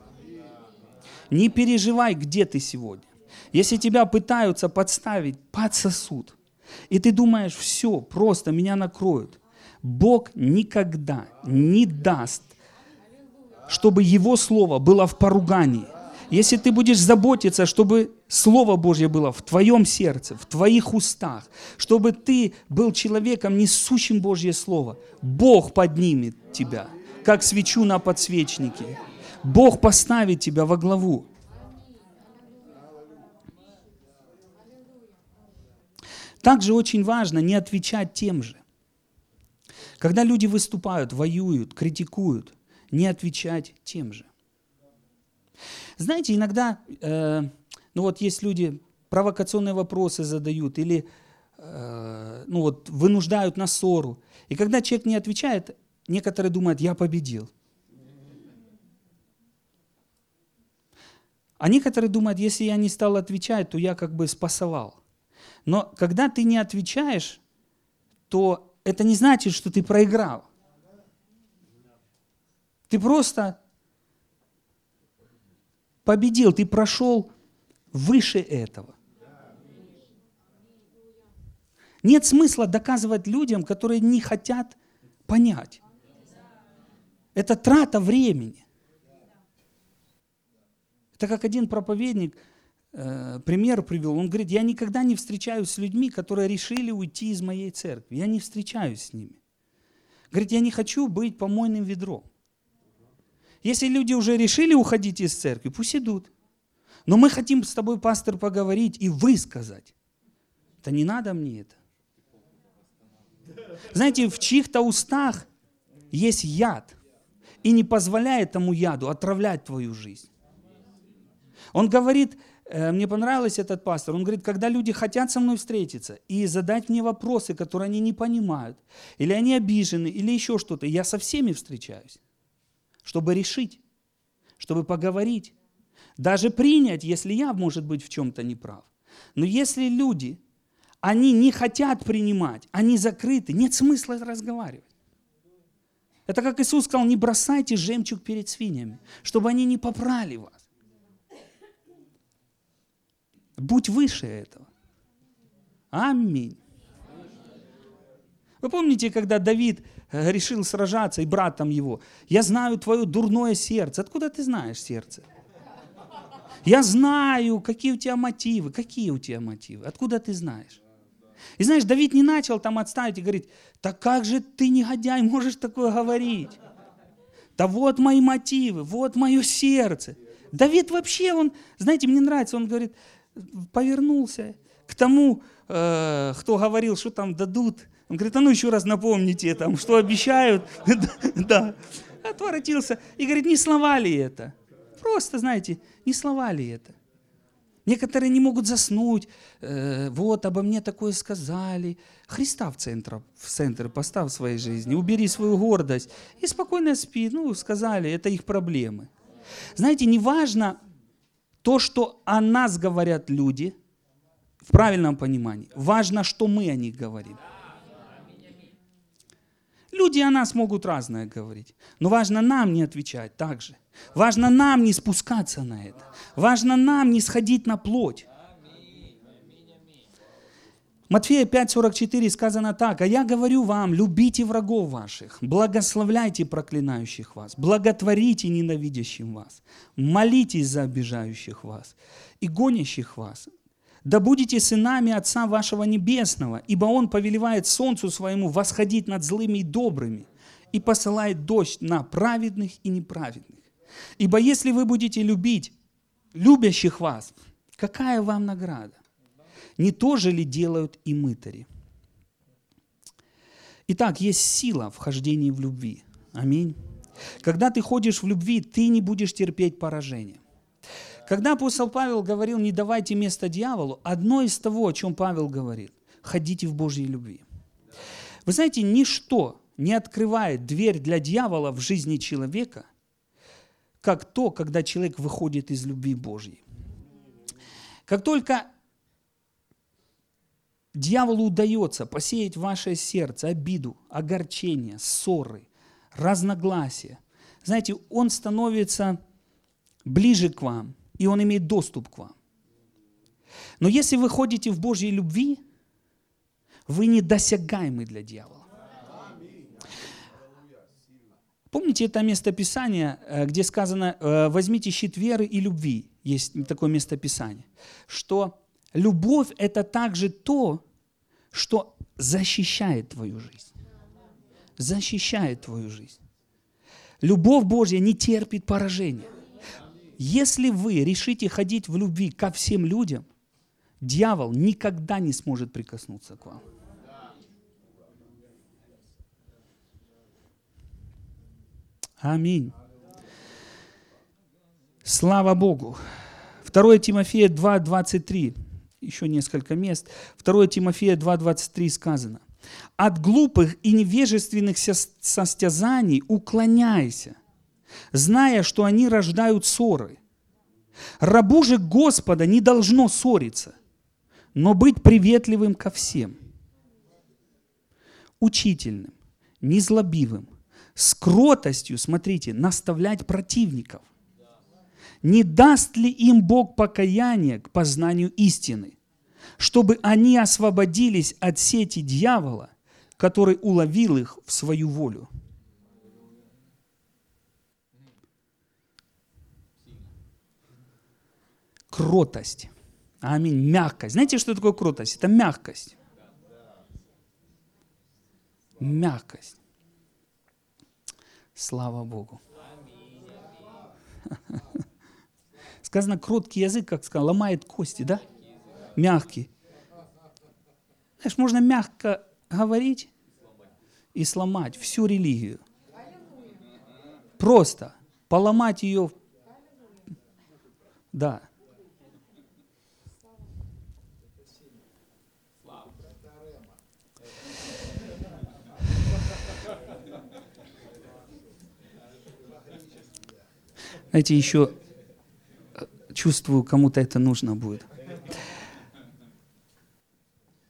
Не переживай, где ты сегодня. Если тебя пытаются подставить под сосуд, и ты думаешь, все, просто меня накроют, Бог никогда не даст, чтобы Его Слово было в поругании. Если ты будешь заботиться, чтобы Слово Божье было в твоем сердце, в твоих устах, чтобы ты был человеком, несущим Божье Слово, Бог поднимет тебя, как свечу на подсвечнике. Бог поставит тебя во главу. Также очень важно не отвечать тем же. Когда люди выступают, воюют, критикуют, не отвечать тем же. Знаете, иногда, э, ну вот есть люди, провокационные вопросы задают или э, ну вот, вынуждают на ссору. И когда человек не отвечает, некоторые думают, я победил. А некоторые думают, если я не стал отвечать, то я как бы спасовал. Но когда ты не отвечаешь, то это не значит, что ты проиграл. Ты просто победил, ты прошел выше этого. Нет смысла доказывать людям, которые не хотят понять. Это трата времени. Это как один проповедник э, пример привел. Он говорит, я никогда не встречаюсь с людьми, которые решили уйти из моей церкви. Я не встречаюсь с ними. Говорит, я не хочу быть помойным ведром. Если люди уже решили уходить из церкви, пусть идут. Но мы хотим с тобой, пастор, поговорить и высказать. Это не надо мне это. Знаете, в чьих-то устах есть яд. И не позволяет тому яду отравлять твою жизнь. Он говорит, э, мне понравился этот пастор, он говорит, когда люди хотят со мной встретиться и задать мне вопросы, которые они не понимают, или они обижены, или еще что-то, я со всеми встречаюсь чтобы решить, чтобы поговорить, даже принять, если я, может быть, в чем-то не прав. Но если люди, они не хотят принимать, они закрыты, нет смысла разговаривать. Это как Иисус сказал, не бросайте жемчуг перед свиньями, чтобы они не попрали вас. Будь выше этого. Аминь. Вы помните, когда Давид решил сражаться, и братом его. Я знаю твое дурное сердце. Откуда ты знаешь сердце? Я знаю, какие у тебя мотивы. Какие у тебя мотивы? Откуда ты знаешь? И знаешь, Давид не начал там отставить и говорить, так как же ты, негодяй, можешь такое говорить? Да вот мои мотивы, вот мое сердце. Давид вообще, он, знаете, мне нравится, он говорит, повернулся к тому, э, кто говорил, что там дадут он говорит, а ну еще раз напомните, там, что обещают. да, отворотился. И говорит, не слова ли это? Просто, знаете, не слова ли это? Некоторые не могут заснуть. Э, вот, обо мне такое сказали. Христа в центр, в центр поставь в своей жизни. Убери свою гордость. И спокойно спи. Ну, сказали, это их проблемы. Знаете, не важно то, что о нас говорят люди, в правильном понимании. Важно, что мы о них говорим. Люди о нас могут разное говорить, но важно нам не отвечать так же. Важно нам не спускаться на это. Важно нам не сходить на плоть. Матфея 5:44 сказано так, «А я говорю вам, любите врагов ваших, благословляйте проклинающих вас, благотворите ненавидящим вас, молитесь за обижающих вас и гонящих вас, да будете сынами Отца вашего Небесного, ибо Он повелевает солнцу своему восходить над злыми и добрыми, и посылает дождь на праведных и неправедных. Ибо если вы будете любить любящих вас, какая вам награда? Не то же ли делают и мытари? Итак, есть сила в хождении в любви. Аминь. Когда ты ходишь в любви, ты не будешь терпеть поражение. Когда апостол Павел говорил, не давайте место дьяволу, одно из того, о чем Павел говорит, ходите в Божьей любви. Вы знаете, ничто не открывает дверь для дьявола в жизни человека, как то, когда человек выходит из любви Божьей. Как только дьяволу удается посеять в ваше сердце обиду, огорчение, ссоры, разногласия, знаете, он становится ближе к вам, и он имеет доступ к вам. Но если вы ходите в Божьей любви, вы недосягаемы для дьявола. Помните это местописание, э, где сказано, э, возьмите щит веры и любви. Есть такое местописание. Что любовь – это также то, что защищает твою жизнь. Защищает твою жизнь. Любовь Божья не терпит поражения. Если вы решите ходить в любви ко всем людям, дьявол никогда не сможет прикоснуться к вам. Аминь. Слава Богу. 2 Тимофея 2.23, еще несколько мест. 2 Тимофея 2.23 сказано. От глупых и невежественных состязаний уклоняйся, зная, что они рождают ссоры. Рабу же Господа не должно ссориться, но быть приветливым ко всем, учительным, незлобивым, с кротостью, смотрите, наставлять противников. Не даст ли им Бог покаяние к познанию истины, чтобы они освободились от сети дьявола, который уловил их в свою волю? Кротость. Аминь. Мягкость. Знаете, что такое кротость? Это мягкость. Мягкость. Слава Богу. Сказано, кроткий язык, как сказал, ломает кости, да? Мягкий. Знаешь, можно мягко говорить и сломать всю религию. Просто поломать ее. Да. Знаете, еще э, чувствую, кому-то это нужно будет.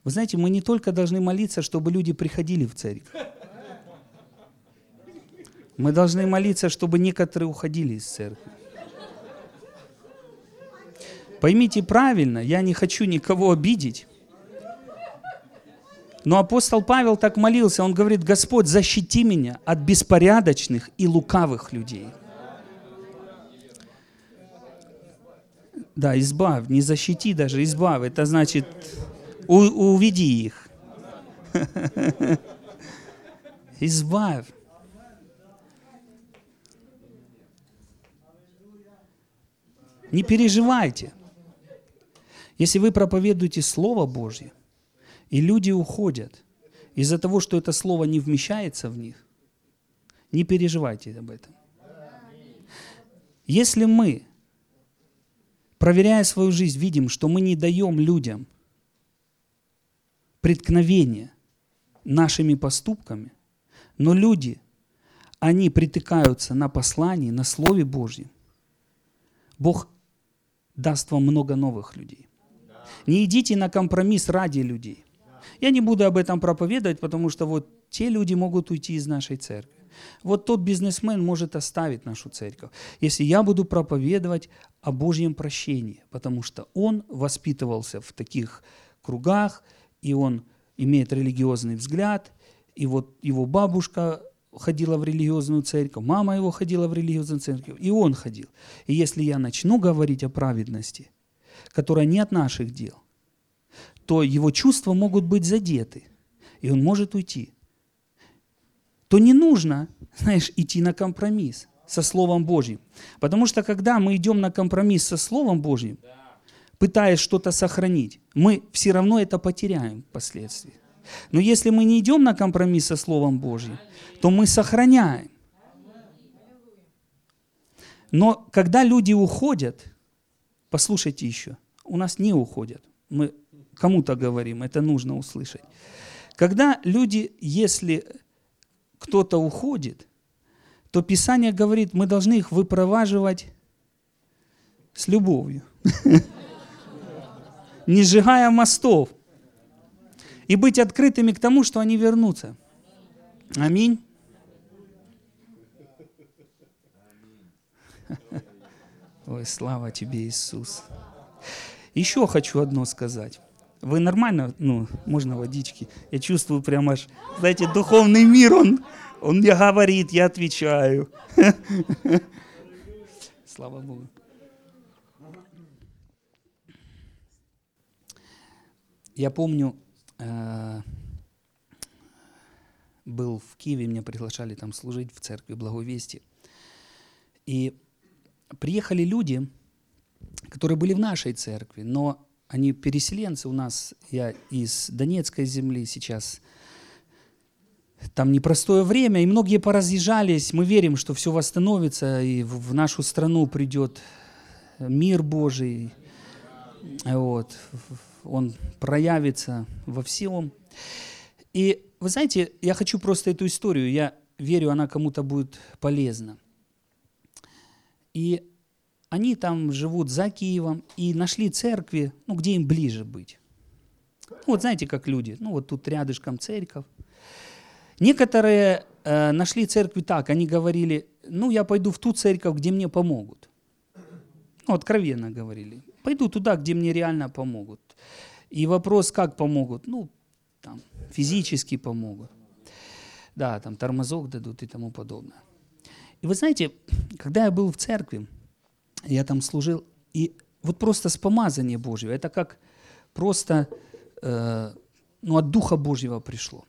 Вы знаете, мы не только должны молиться, чтобы люди приходили в церковь. Мы должны молиться, чтобы некоторые уходили из церкви. Поймите правильно, я не хочу никого обидеть. Но апостол Павел так молился, он говорит, Господь, защити меня от беспорядочных и лукавых людей. Да, избавь, не защити даже, избавь. Это значит, у, уведи их. Избавь. Не переживайте. Если вы проповедуете Слово Божье, и люди уходят из-за того, что это Слово не вмещается в них, не переживайте об этом. Если мы проверяя свою жизнь, видим, что мы не даем людям преткновения нашими поступками, но люди, они притыкаются на послании, на Слове Божьем. Бог даст вам много новых людей. Не идите на компромисс ради людей. Я не буду об этом проповедовать, потому что вот те люди могут уйти из нашей церкви. Вот тот бизнесмен может оставить нашу церковь, если я буду проповедовать о Божьем прощении, потому что он воспитывался в таких кругах, и он имеет религиозный взгляд, и вот его бабушка ходила в религиозную церковь, мама его ходила в религиозную церковь, и он ходил. И если я начну говорить о праведности, которая не от наших дел, то его чувства могут быть задеты, и он может уйти то не нужно, знаешь, идти на компромисс со Словом Божьим. Потому что когда мы идем на компромисс со Словом Божьим, пытаясь что-то сохранить, мы все равно это потеряем впоследствии. Но если мы не идем на компромисс со Словом Божьим, то мы сохраняем. Но когда люди уходят, послушайте еще, у нас не уходят. Мы кому-то говорим, это нужно услышать. Когда люди, если кто-то уходит, то Писание говорит, мы должны их выпроваживать с любовью, не сжигая мостов, и быть открытыми к тому, что они вернутся. Аминь. Ой, слава тебе, Иисус. Еще хочу одно сказать. Вы нормально, ну, можно водички. Я чувствую прямо аж, знаете, духовный мир, он, он мне говорит, я отвечаю. Слава Богу. Я помню, э, был в Киеве, меня приглашали там служить в церкви Благовестия. И приехали люди, которые были в нашей церкви, но они переселенцы у нас, я из Донецкой земли сейчас, там непростое время, и многие поразъезжались, мы верим, что все восстановится, и в нашу страну придет мир Божий, вот, он проявится во всем. И вы знаете, я хочу просто эту историю, я верю, она кому-то будет полезна. И они там живут за Киевом и нашли церкви, ну, где им ближе быть. Ну, вот знаете, как люди, ну, вот тут рядышком церковь. Некоторые э, нашли церкви так, они говорили, ну, я пойду в ту церковь, где мне помогут. Ну, откровенно говорили. Пойду туда, где мне реально помогут. И вопрос, как помогут? Ну, там, физически помогут. Да, там тормозок дадут и тому подобное. И вы знаете, когда я был в церкви, я там служил, и вот просто с помазания Божьего, это как просто э, ну, от Духа Божьего пришло.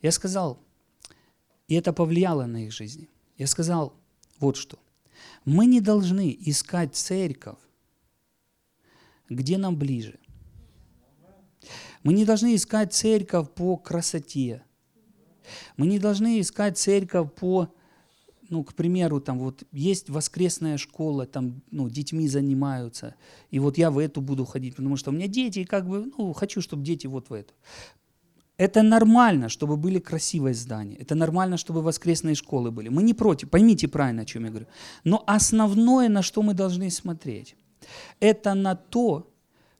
Я сказал, и это повлияло на их жизни. Я сказал вот что. Мы не должны искать церковь, где нам ближе. Мы не должны искать церковь по красоте. Мы не должны искать церковь по ну, к примеру, там вот есть воскресная школа, там, ну, детьми занимаются, и вот я в эту буду ходить, потому что у меня дети, и как бы, ну, хочу, чтобы дети вот в эту. Это нормально, чтобы были красивые здания. Это нормально, чтобы воскресные школы были. Мы не против, поймите правильно, о чем я говорю. Но основное, на что мы должны смотреть, это на то,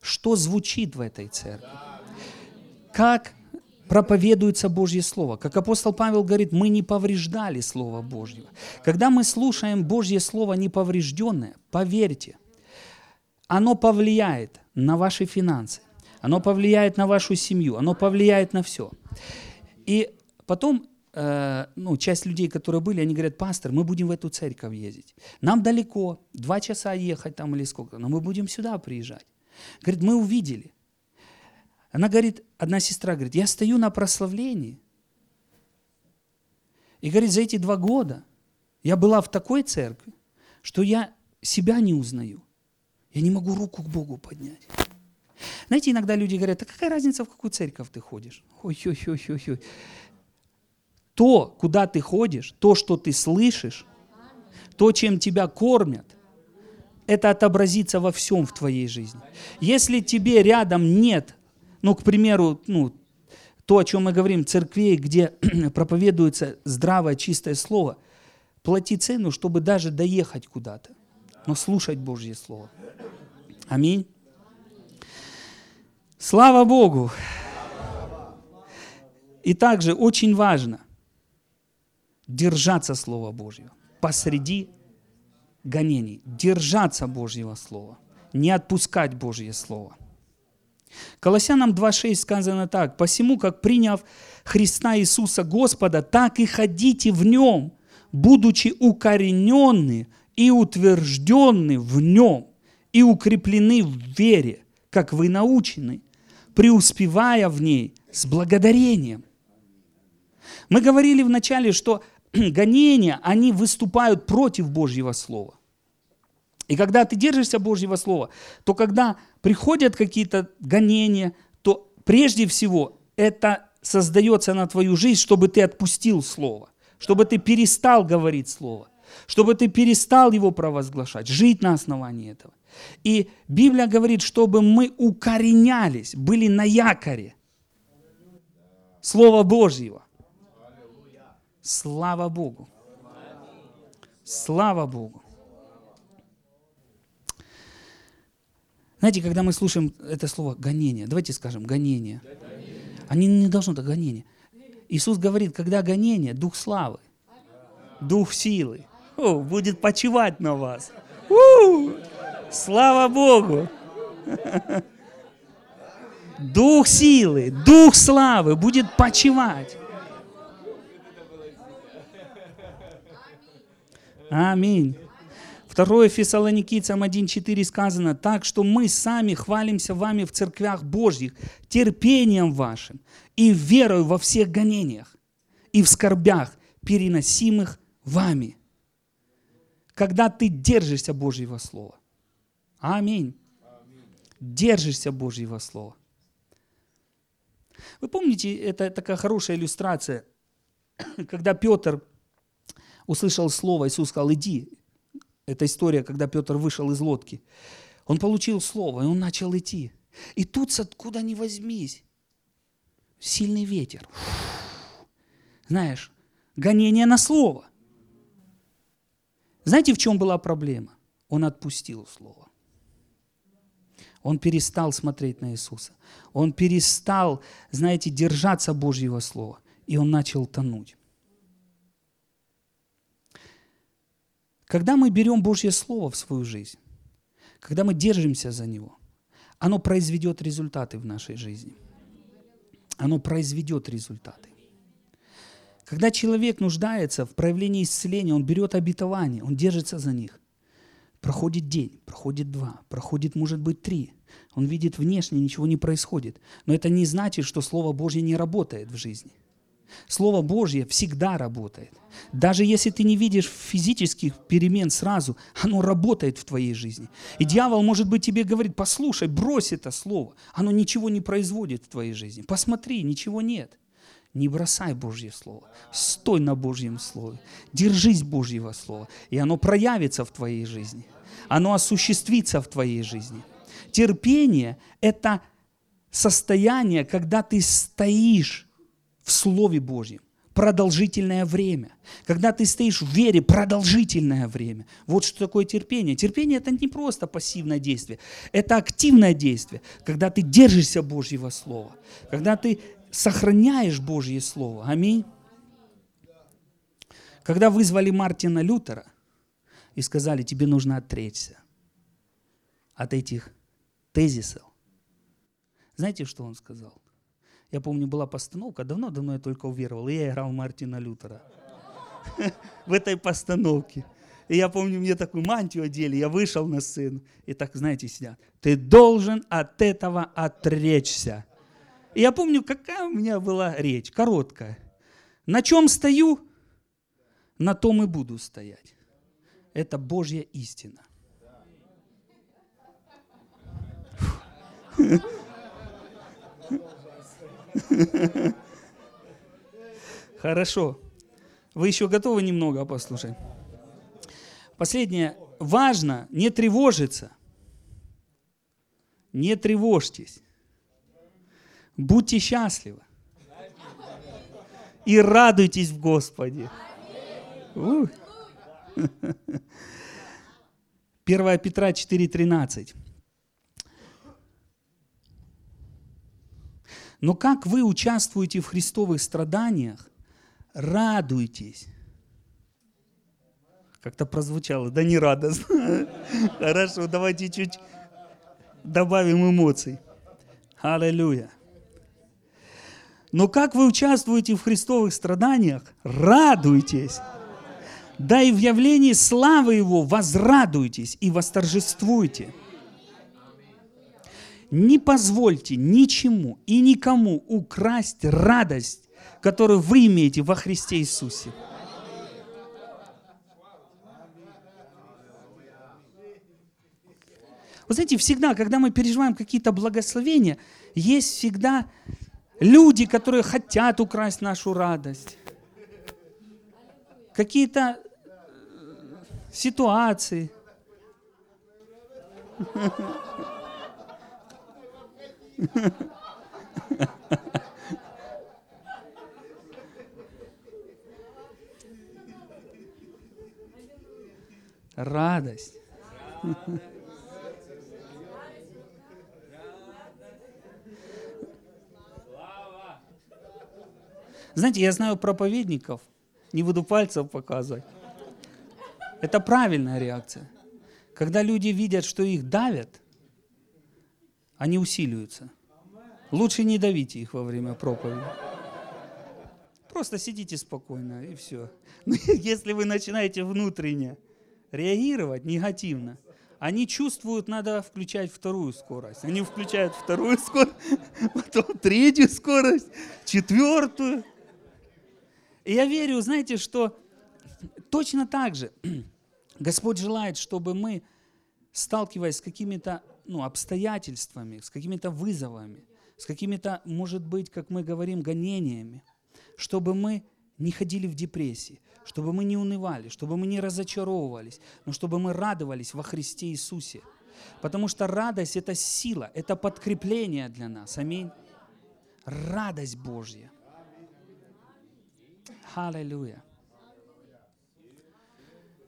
что звучит в этой церкви. Как проповедуется Божье Слово. Как апостол Павел говорит, мы не повреждали Слово Божьего. Когда мы слушаем Божье Слово неповрежденное, поверьте, оно повлияет на ваши финансы, оно повлияет на вашу семью, оно повлияет на все. И потом э, ну, часть людей, которые были, они говорят, пастор, мы будем в эту церковь ездить. Нам далеко, два часа ехать там или сколько, но мы будем сюда приезжать. Говорит, мы увидели, она говорит, одна сестра говорит, я стою на прославлении. И говорит, за эти два года я была в такой церкви, что я себя не узнаю. Я не могу руку к Богу поднять. Знаете, иногда люди говорят, а какая разница, в какую церковь ты ходишь? Ой-ой-ой-ой-ой. То, куда ты ходишь, то, что ты слышишь, то, чем тебя кормят, это отобразится во всем в твоей жизни. Если тебе рядом нет ну, к примеру, ну, то, о чем мы говорим, церквей, где проповедуется здравое, чистое слово, плати цену, чтобы даже доехать куда-то, но слушать Божье Слово. Аминь. Слава Богу! И также очень важно держаться Слова Божьего посреди гонений, держаться Божьего Слова, не отпускать Божье Слово. Колоссянам 2.6 сказано так. «Посему, как приняв Христа Иисуса Господа, так и ходите в Нем, будучи укорененны и утвержденны в Нем, и укреплены в вере, как вы научены, преуспевая в ней с благодарением». Мы говорили вначале, что гонения, они выступают против Божьего Слова. И когда ты держишься Божьего Слова, то когда приходят какие-то гонения, то прежде всего это создается на твою жизнь, чтобы ты отпустил Слово, чтобы ты перестал говорить Слово, чтобы ты перестал его провозглашать, жить на основании этого. И Библия говорит, чтобы мы укоренялись, были на якоре Слова Божьего. Слава Богу. Слава Богу. Знаете, когда мы слушаем это слово гонение, давайте скажем гонение. Они не должны так гонение. Иисус говорит, когда гонение, дух славы, дух силы, о, будет почивать на вас. У-у-у! Слава Богу! Дух силы, дух славы будет почивать. Аминь. Второе Фессалоникийцам 1.4 сказано, так что мы сами хвалимся вами в церквях Божьих, терпением вашим и верою во всех гонениях и в скорбях, переносимых вами. Когда ты держишься Божьего Слова. Аминь. Держишься Божьего Слова. Вы помните, это такая хорошая иллюстрация, когда Петр услышал слово, Иисус сказал, иди, это история, когда Петр вышел из лодки. Он получил слово, и он начал идти. И тут, откуда ни возьмись, сильный ветер. Знаешь, гонение на слово. Знаете, в чем была проблема? Он отпустил слово. Он перестал смотреть на Иисуса. Он перестал, знаете, держаться Божьего Слова. И он начал тонуть. Когда мы берем Божье Слово в свою жизнь, когда мы держимся за него, оно произведет результаты в нашей жизни. Оно произведет результаты. Когда человек нуждается в проявлении исцеления, он берет обетование, он держится за них. Проходит день, проходит два, проходит, может быть, три. Он видит внешне, ничего не происходит. Но это не значит, что Слово Божье не работает в жизни. Слово Божье всегда работает. Даже если ты не видишь физических перемен сразу, оно работает в твоей жизни. И дьявол, может быть, тебе говорит, послушай, брось это слово. Оно ничего не производит в твоей жизни. Посмотри, ничего нет. Не бросай Божье Слово. Стой на Божьем Слове. Держись Божьего Слова. И оно проявится в твоей жизни. Оно осуществится в твоей жизни. Терпение – это состояние, когда ты стоишь в Слове Божьем продолжительное время. Когда ты стоишь в вере продолжительное время. Вот что такое терпение. Терпение – это не просто пассивное действие, это активное действие, когда ты держишься Божьего Слова, когда ты сохраняешь Божье Слово. Аминь. Когда вызвали Мартина Лютера и сказали, тебе нужно отречься от этих тезисов, знаете, что он сказал? Я помню, была постановка, давно-давно я только уверовал, и я играл Мартина Лютера в этой постановке. И я помню, мне такую мантию одели, я вышел на сцену, и так, знаете, сидят. Ты должен от этого отречься. И я помню, какая у меня была речь, короткая. На чем стою, на том и буду стоять. Это Божья истина. Хорошо. Вы еще готовы немного послушать? Последнее. Важно не тревожиться. Не тревожьтесь. Будьте счастливы. И радуйтесь в Господе. 1 Петра 4.13. Но как вы участвуете в христовых страданиях, радуйтесь. Как-то прозвучало, да не радостно. Хорошо, давайте чуть добавим эмоций. Аллилуйя. Но как вы участвуете в христовых страданиях, радуйтесь. Да и в явлении славы Его возрадуйтесь и восторжествуйте. Не позвольте ничему и никому украсть радость, которую вы имеете во Христе Иисусе. Вы знаете, всегда, когда мы переживаем какие-то благословения, есть всегда люди, которые хотят украсть нашу радость. Какие-то э, ситуации. Радость. Знаете, я знаю проповедников, не буду пальцев показывать. Это правильная реакция. Когда люди видят, что их давят, они усиливаются. Лучше не давите их во время проповеди. Просто сидите спокойно и все. Но если вы начинаете внутренне реагировать негативно, они чувствуют, надо включать вторую скорость. Они включают вторую скорость, потом третью скорость, четвертую. И я верю, знаете, что точно так же Господь желает, чтобы мы, сталкиваясь с какими-то ну, обстоятельствами, с какими-то вызовами, с какими-то, может быть, как мы говорим, гонениями, чтобы мы не ходили в депрессии, чтобы мы не унывали, чтобы мы не разочаровывались, но чтобы мы радовались во Христе Иисусе. Потому что радость – это сила, это подкрепление для нас. Аминь. Радость Божья. Аллилуйя.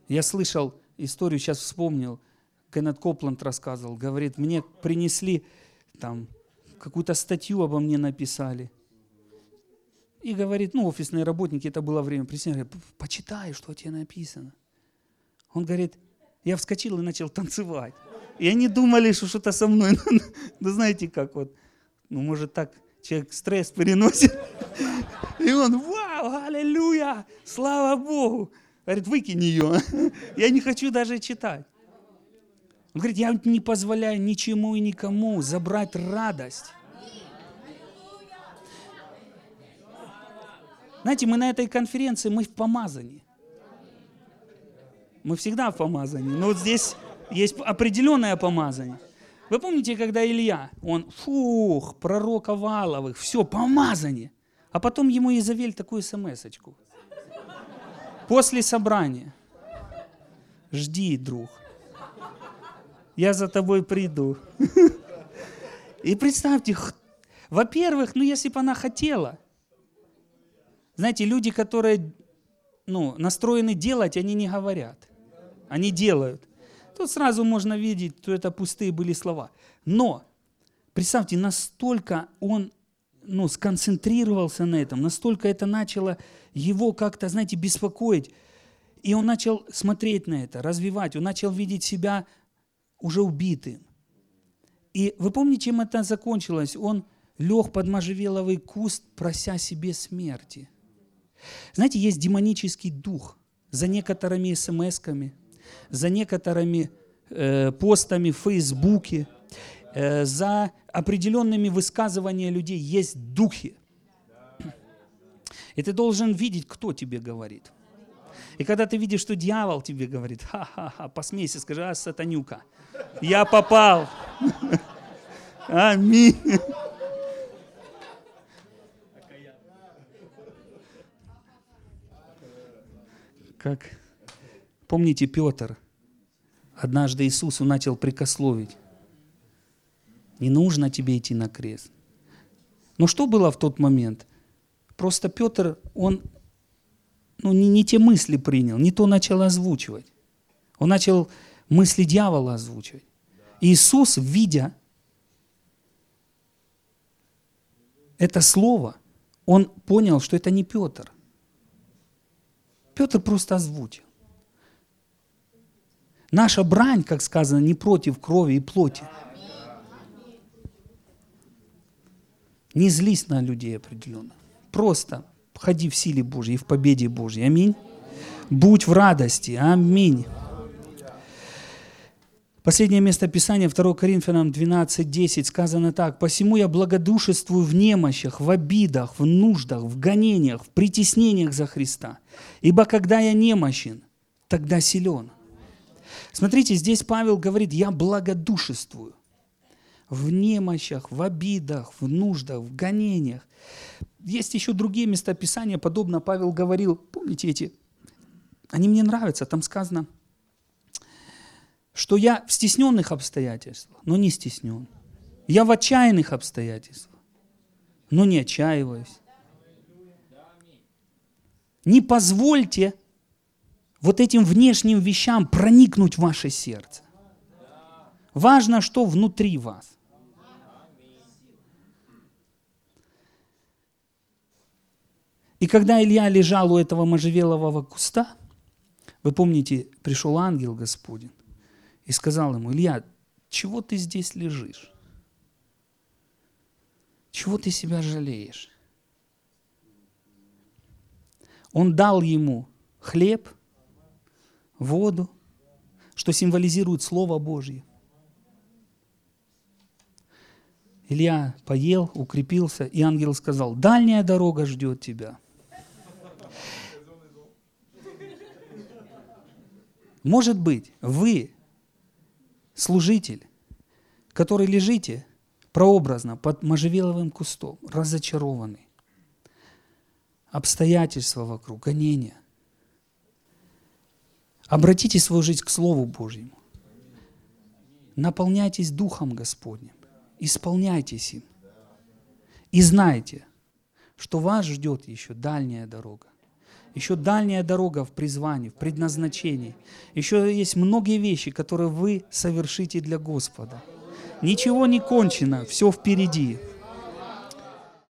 Я слышал историю, сейчас вспомнил, Кеннет Копланд рассказывал, говорит, мне принесли там какую-то статью обо мне написали. И говорит, ну, офисные работники, это было время, говорит, почитай, что у тебя написано. Он говорит, я вскочил и начал танцевать. И они думали, что что-то со мной. Ну, знаете, как вот, ну, может так, человек стресс переносит. И он, вау, аллилуйя, слава Богу. Говорит, выкинь ее. Я не хочу даже читать. Он говорит, я не позволяю ничему и никому забрать радость. Знаете, мы на этой конференции, мы в помазании. Мы всегда в помазании. Но вот здесь есть определенное помазание. Вы помните, когда Илья, он, фух, пророк Оваловых, все, помазание. А потом ему Изавель такую смс. После собрания. Жди, друг. Я за тобой приду. И представьте, во-первых, ну если бы она хотела. Знаете, люди, которые ну, настроены делать, они не говорят. Они делают. Тут сразу можно видеть, что это пустые были слова. Но, представьте, настолько он ну, сконцентрировался на этом, настолько это начало его как-то, знаете, беспокоить. И он начал смотреть на это, развивать, он начал видеть себя уже убитым. И вы помните, чем это закончилось? Он лег под можжевеловый куст, прося себе смерти. Знаете, есть демонический дух за некоторыми смс-ками, за некоторыми э, постами в Фейсбуке, э, за определенными высказываниями людей есть духи. И ты должен видеть, кто тебе говорит. И когда ты видишь, что дьявол тебе говорит, ха-ха-ха, посмейся, скажи, а, сатанюка, я попал. Аминь. Как, помните, Петр, однажды Иисусу начал прикословить. Не нужно тебе идти на крест. Но что было в тот момент? Просто Петр, он ну, не, не те мысли принял, не то начал озвучивать. Он начал мысли дьявола озвучивать. Иисус, видя это слово, он понял, что это не Петр. Петр просто озвучил. Наша брань, как сказано, не против крови и плоти. Не злись на людей определенно. Просто ходи в силе Божьей и в победе Божьей. Аминь. Будь в радости. Аминь. Последнее место Писания, 2 Коринфянам 12:10 сказано так. «Посему я благодушествую в немощах, в обидах, в нуждах, в гонениях, в притеснениях за Христа. Ибо когда я немощен, тогда силен. Смотрите, здесь Павел говорит, я благодушествую в немощах, в обидах, в нуждах, в гонениях. Есть еще другие места Писания, подобно Павел говорил, помните эти, они мне нравятся, там сказано, что я в стесненных обстоятельствах, но не стеснен. Я в отчаянных обстоятельствах, но не отчаиваюсь. Не позвольте вот этим внешним вещам проникнуть в ваше сердце. Важно, что внутри вас. И когда Илья лежал у этого можжевелового куста, вы помните, пришел ангел Господень и сказал ему, Илья, чего ты здесь лежишь? Чего ты себя жалеешь? Он дал ему хлеб, воду, что символизирует Слово Божье. Илья поел, укрепился, и ангел сказал, дальняя дорога ждет тебя. Может быть, вы служитель, который лежите прообразно под можжевеловым кустом, разочарованный, обстоятельства вокруг, гонения. Обратите свою жизнь к Слову Божьему. Наполняйтесь Духом Господним. Исполняйтесь им. И знайте, что вас ждет еще дальняя дорога. Еще дальняя дорога в призвании, в предназначении. Еще есть многие вещи, которые вы совершите для Господа. Ничего не кончено, все впереди.